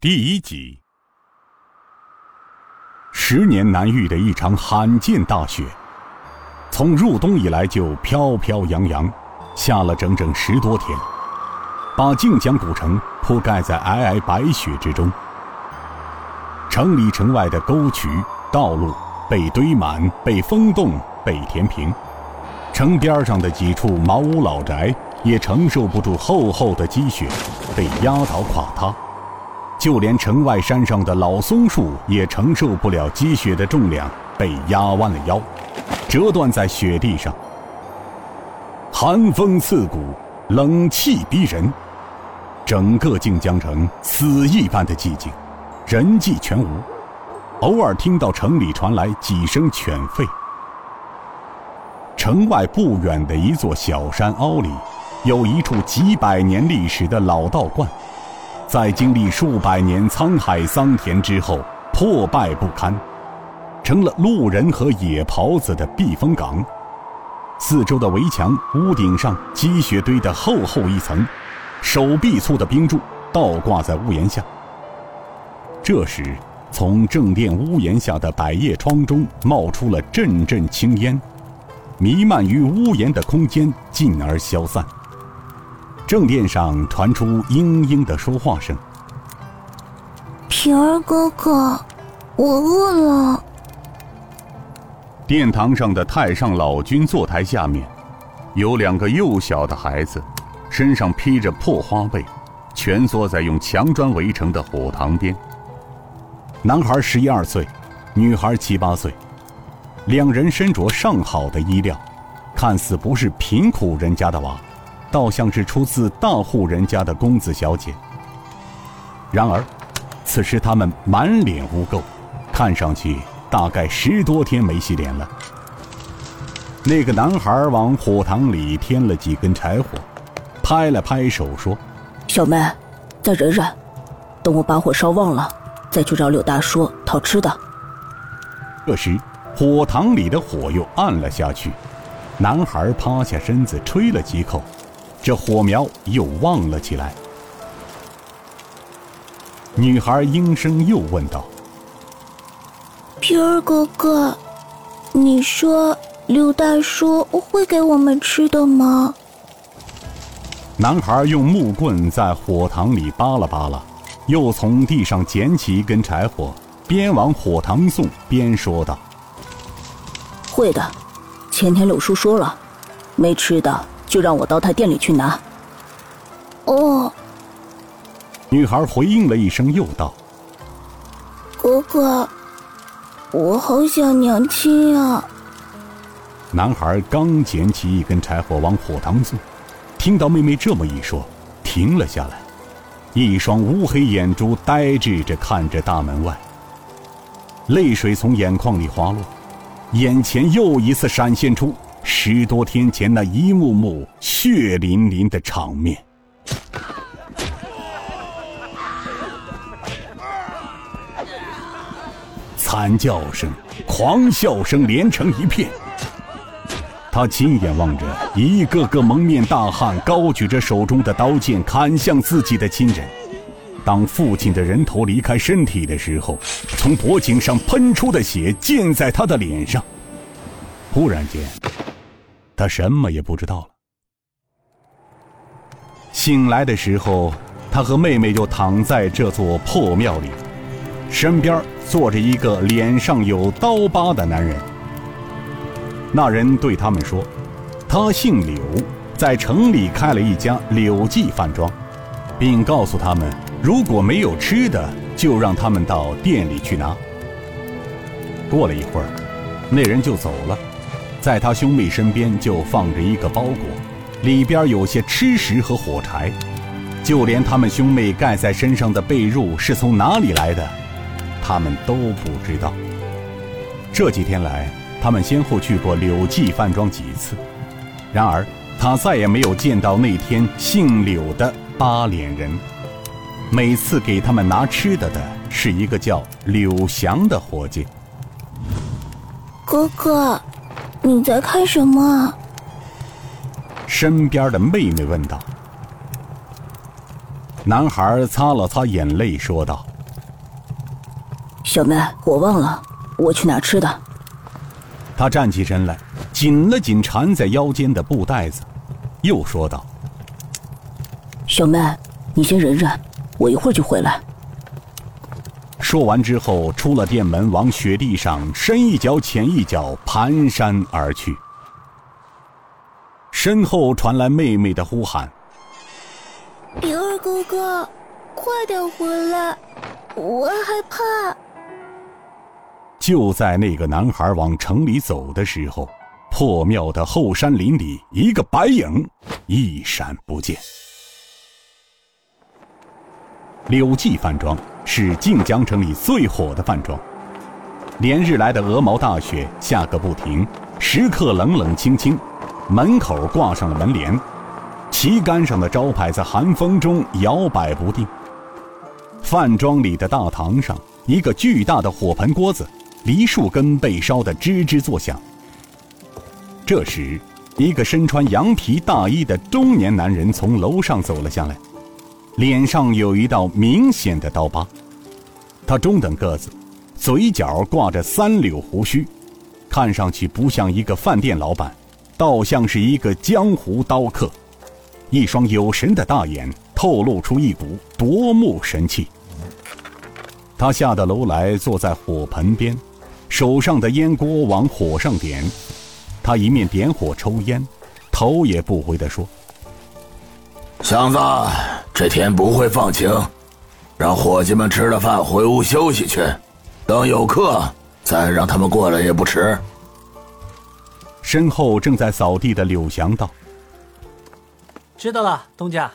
第一集，十年难遇的一场罕见大雪，从入冬以来就飘飘扬扬，下了整整十多天，把靖江古城铺盖在皑皑白雪之中。城里城外的沟渠道路被堆满，被封冻，被填平。城边上的几处茅屋老宅也承受不住厚厚的积雪，被压倒垮塌。就连城外山上的老松树也承受不了积雪的重量，被压弯了腰，折断在雪地上。寒风刺骨，冷气逼人，整个靖江城死一般的寂静，人迹全无。偶尔听到城里传来几声犬吠。城外不远的一座小山凹里，有一处几百年历史的老道观。在经历数百年沧海桑田之后，破败不堪，成了路人和野狍子的避风港。四周的围墙、屋顶上积雪堆得厚厚一层，手臂粗的冰柱倒挂在屋檐下。这时，从正殿屋檐下的百叶窗中冒出了阵阵青烟，弥漫于屋檐的空间，进而消散。正殿上传出嘤嘤的说话声：“平儿哥哥，我饿了。”殿堂上的太上老君坐台下面，有两个幼小的孩子，身上披着破花被，蜷缩在用墙砖围成的火塘边。男孩十一二岁，女孩七八岁，两人身着上好的衣料，看似不是贫苦人家的娃。倒像是出自大户人家的公子小姐。然而，此时他们满脸污垢，看上去大概十多天没洗脸了。那个男孩往火塘里添了几根柴火，拍了拍手说：“小妹，再忍忍，等我把火烧旺了，再去找柳大叔讨吃的。”这时，火塘里的火又暗了下去，男孩趴下身子吹了几口。这火苗又旺了起来。女孩应声又问道：“皮儿哥哥，你说刘大叔会给我们吃的吗？”男孩用木棍在火塘里扒拉扒拉，又从地上捡起一根柴火，边往火塘送边说道：“会的，前天柳叔说了，没吃的。”就让我到他店里去拿。哦。女孩回应了一声，又道：“哥哥，我好想娘亲呀。”男孩刚捡起一根柴火往火塘送，听到妹妹这么一说，停了下来，一双乌黑眼珠呆滞着看着大门外，泪水从眼眶里滑落，眼前又一次闪现出。十多天前那一幕幕血淋淋的场面，惨叫声、狂笑声连成一片。他亲眼望着一个个蒙面大汉高举着手中的刀剑砍向自己的亲人。当父亲的人头离开身体的时候，从脖颈上喷出的血溅在他的脸上。忽然间。他什么也不知道了。醒来的时候，他和妹妹就躺在这座破庙里，身边坐着一个脸上有刀疤的男人。那人对他们说：“他姓柳，在城里开了一家柳记饭庄，并告诉他们，如果没有吃的，就让他们到店里去拿。”过了一会儿，那人就走了。在他兄妹身边就放着一个包裹，里边有些吃食和火柴，就连他们兄妹盖在身上的被褥是从哪里来的，他们都不知道。这几天来，他们先后去过柳记饭庄几次，然而他再也没有见到那天姓柳的八脸人。每次给他们拿吃的的是一个叫柳祥的伙计。哥哥。你在看什么？身边的妹妹问道。男孩擦了擦眼泪，说道：“小妹，我忘了，我去拿吃的。他站起身来，紧了紧缠在腰间的布袋子，又说道：“小妹，你先忍忍，我一会儿就回来。”说完之后，出了店门，往雪地上深一脚浅一脚蹒跚而去。身后传来妹妹的呼喊：“灵儿哥哥，快点回来，我害怕。”就在那个男孩往城里走的时候，破庙的后山林里，一个白影一闪不见。柳记饭庄是晋江城里最火的饭庄，连日来的鹅毛大雪下个不停，食客冷冷清清。门口挂上了门帘，旗杆上的招牌在寒风中摇摆不定。饭庄里的大堂上，一个巨大的火盆锅子。梨树根被烧得吱吱作响。这时，一个身穿羊皮大衣的中年男人从楼上走了下来，脸上有一道明显的刀疤。他中等个子，嘴角挂着三绺胡须，看上去不像一个饭店老板，倒像是一个江湖刀客。一双有神的大眼透露出一股夺目神气。他下得楼来，坐在火盆边。手上的烟锅往火上点，他一面点火抽烟，头也不回地说：“祥子，这天不会放晴，让伙计们吃了饭回屋休息去，等有客再让他们过来也不迟。”身后正在扫地的柳祥道：“知道了，东家。”